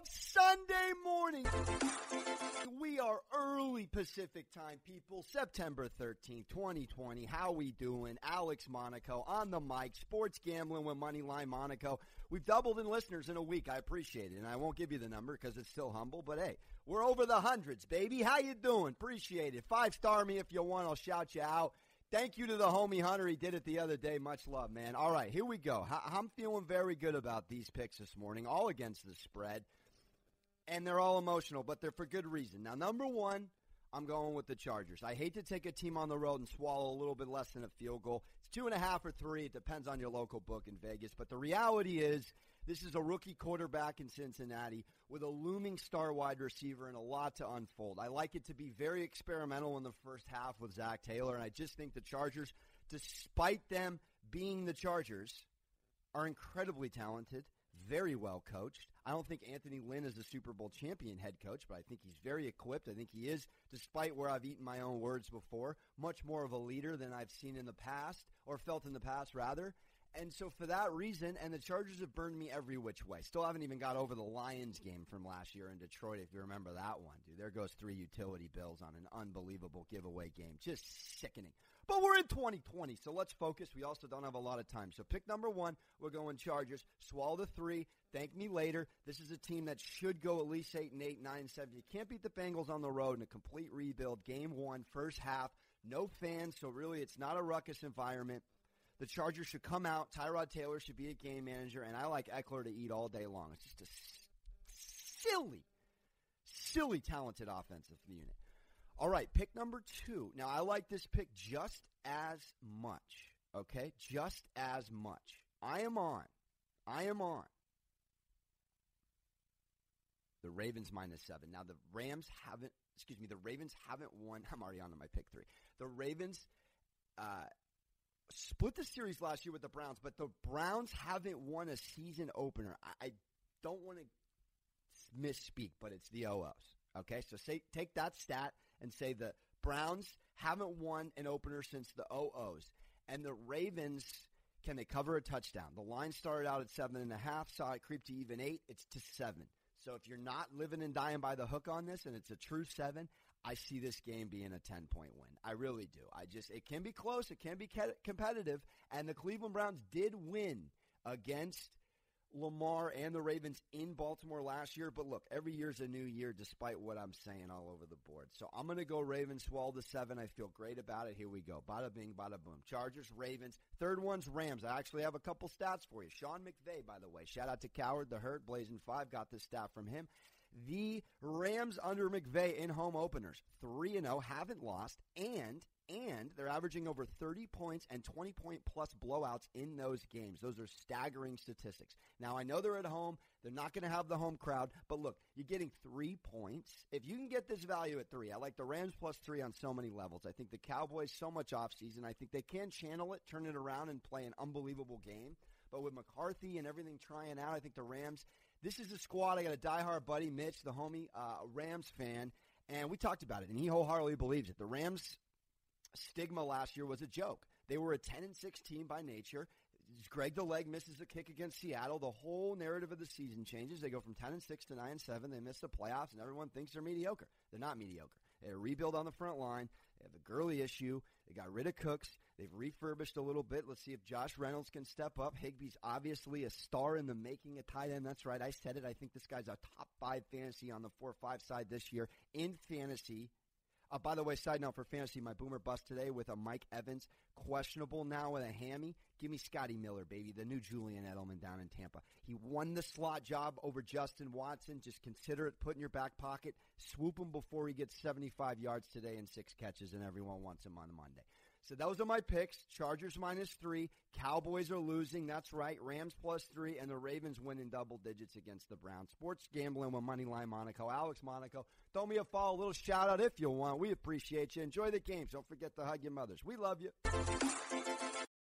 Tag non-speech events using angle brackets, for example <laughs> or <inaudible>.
of Sunday morning. We are early Pacific time, people. September 13th, 2020. How we doing? Alex Monaco on the mic. Sports gambling with Moneyline Monaco. We've doubled in listeners in a week. I appreciate it. And I won't give you the number because it's still humble, but hey, we're over the hundreds, baby. How you doing? Appreciate it. Five star me if you want. I'll shout you out. Thank you to the homie Hunter. He did it the other day. Much love, man. All right, here we go. I'm feeling very good about these picks this morning, all against the spread. And they're all emotional, but they're for good reason. Now, number one, I'm going with the Chargers. I hate to take a team on the road and swallow a little bit less than a field goal. It's two and a half or three. It depends on your local book in Vegas. But the reality is, this is a rookie quarterback in Cincinnati with a looming star wide receiver and a lot to unfold. I like it to be very experimental in the first half with Zac Taylor, and I just think the Chargers, despite them being the Chargers, are incredibly talented, very well coached. I don't think Anthony Lynn is a Super Bowl champion head coach, but I think he's very equipped. I think he is, despite where I've eaten my own words before, much more of a leader than I've seen in the past, or felt in the past, rather. And so for that reason, and the Chargers have burned me every which way. Still haven't even got over the Lions game from last year in Detroit, if you remember that one, dude. There goes three utility bills on an unbelievable giveaway game. Just sickening. But we're in 2020, so let's focus. We also don't have a lot of time. So pick number one, we're going Chargers. Swallow the three. Thank me later. This is a team that should go at least eight and eight, nine and seven. You can't beat the Bengals on the road in a complete rebuild. Game one, first half, no fans, so really it's not a ruckus environment. The Chargers should come out. Tyrod Taylor should be a game manager, and I like Ekeler to eat all day long. It's just a silly, silly talented offensive unit. All right, pick number two. Now, I like this pick just as much. Okay? Just as much. I am on. I am on. The Ravens minus seven. Now, the Rams haven't, excuse me, the Ravens haven't won. <laughs> I'm already on to my pick three. The Ravens uh, split the series last year with the Browns, but the Browns haven't won a season opener. I, I don't want to misspeak, but it's the OOs. Okay, so say take that stat and say the Browns haven't won an opener since the OOs, and the Ravens can they cover a touchdown? The line started out at seven and a half, saw it creep to even eight. It's to seven. So if you're not living and dying by the hook on this, and it's a true seven, I see this game being a 10 point win. I really do. I just, it can be close. It can be competitive. And the Cleveland Browns did win against Lamar and the Ravens in Baltimore last year. But look, every year's a new year, despite what I'm saying all over the board. So I'm going to go Ravens, swallow the seven. I feel great about it. Here we go. Bada bing, bada boom. Chargers, Ravens. Third one's Rams. I actually have a couple stats for you. Sean McVay, by the way. Shout out to Cowherd, the Herd, Blazing Five. Got this stat from him. The Rams under McVay in home openers, 3 and 0, haven't lost and and they're averaging over 30 points and 20 point plus blowouts in those games. Those are staggering statistics. Now, I know they're at home. They're not going to have the home crowd, but look, you're getting 3 points. If you can get this value at 3, I like the Rams plus 3 on so many levels. I think the Cowboys so much offseason. I think they can channel it, turn it around and play an unbelievable game. But with McCarthy and everything trying out, I think the Rams this is a squad. I got a diehard buddy, Mitch, the homie, uh, Rams fan, and we talked about it, and he wholeheartedly believes it. The Rams' stigma last year was a joke. They were a 10 and 6 team by nature. Greg the leg misses a kick against Seattle. The whole narrative of the season changes. They go from 10 and 6 to 9 and 7. They miss the playoffs, and everyone thinks they're mediocre. They're not mediocre. They rebuild on the front line. They have a Gurley issue. They got rid of Cooks. They've refurbished a little bit. Let's see if Josh Reynolds can step up. Higbee's obviously a star in the making a tight end. That's right. I said it. I think this guy's a top five fantasy on the four five side this year in fantasy. Uh, by the way, side note for fantasy, my boomer bust today with a Mike Evans questionable now with a hammy. Give me Scotty Miller, baby, the new Julian Edelman down in Tampa. He won the slot job over Justin Watson. Just consider it put in your back pocket. Swoop him before he gets 75 yards today and six catches, and everyone wants him on Monday. So those are my picks. Chargers minus three. Cowboys are losing. That's right. Rams plus three. And the Ravens winning double digits against the Browns. Sports gambling with Moneyline Monaco. Alex Monaco. Throw me a follow, a little shout out if you want. We appreciate you. Enjoy the games. Don't forget to hug your mothers. We love you.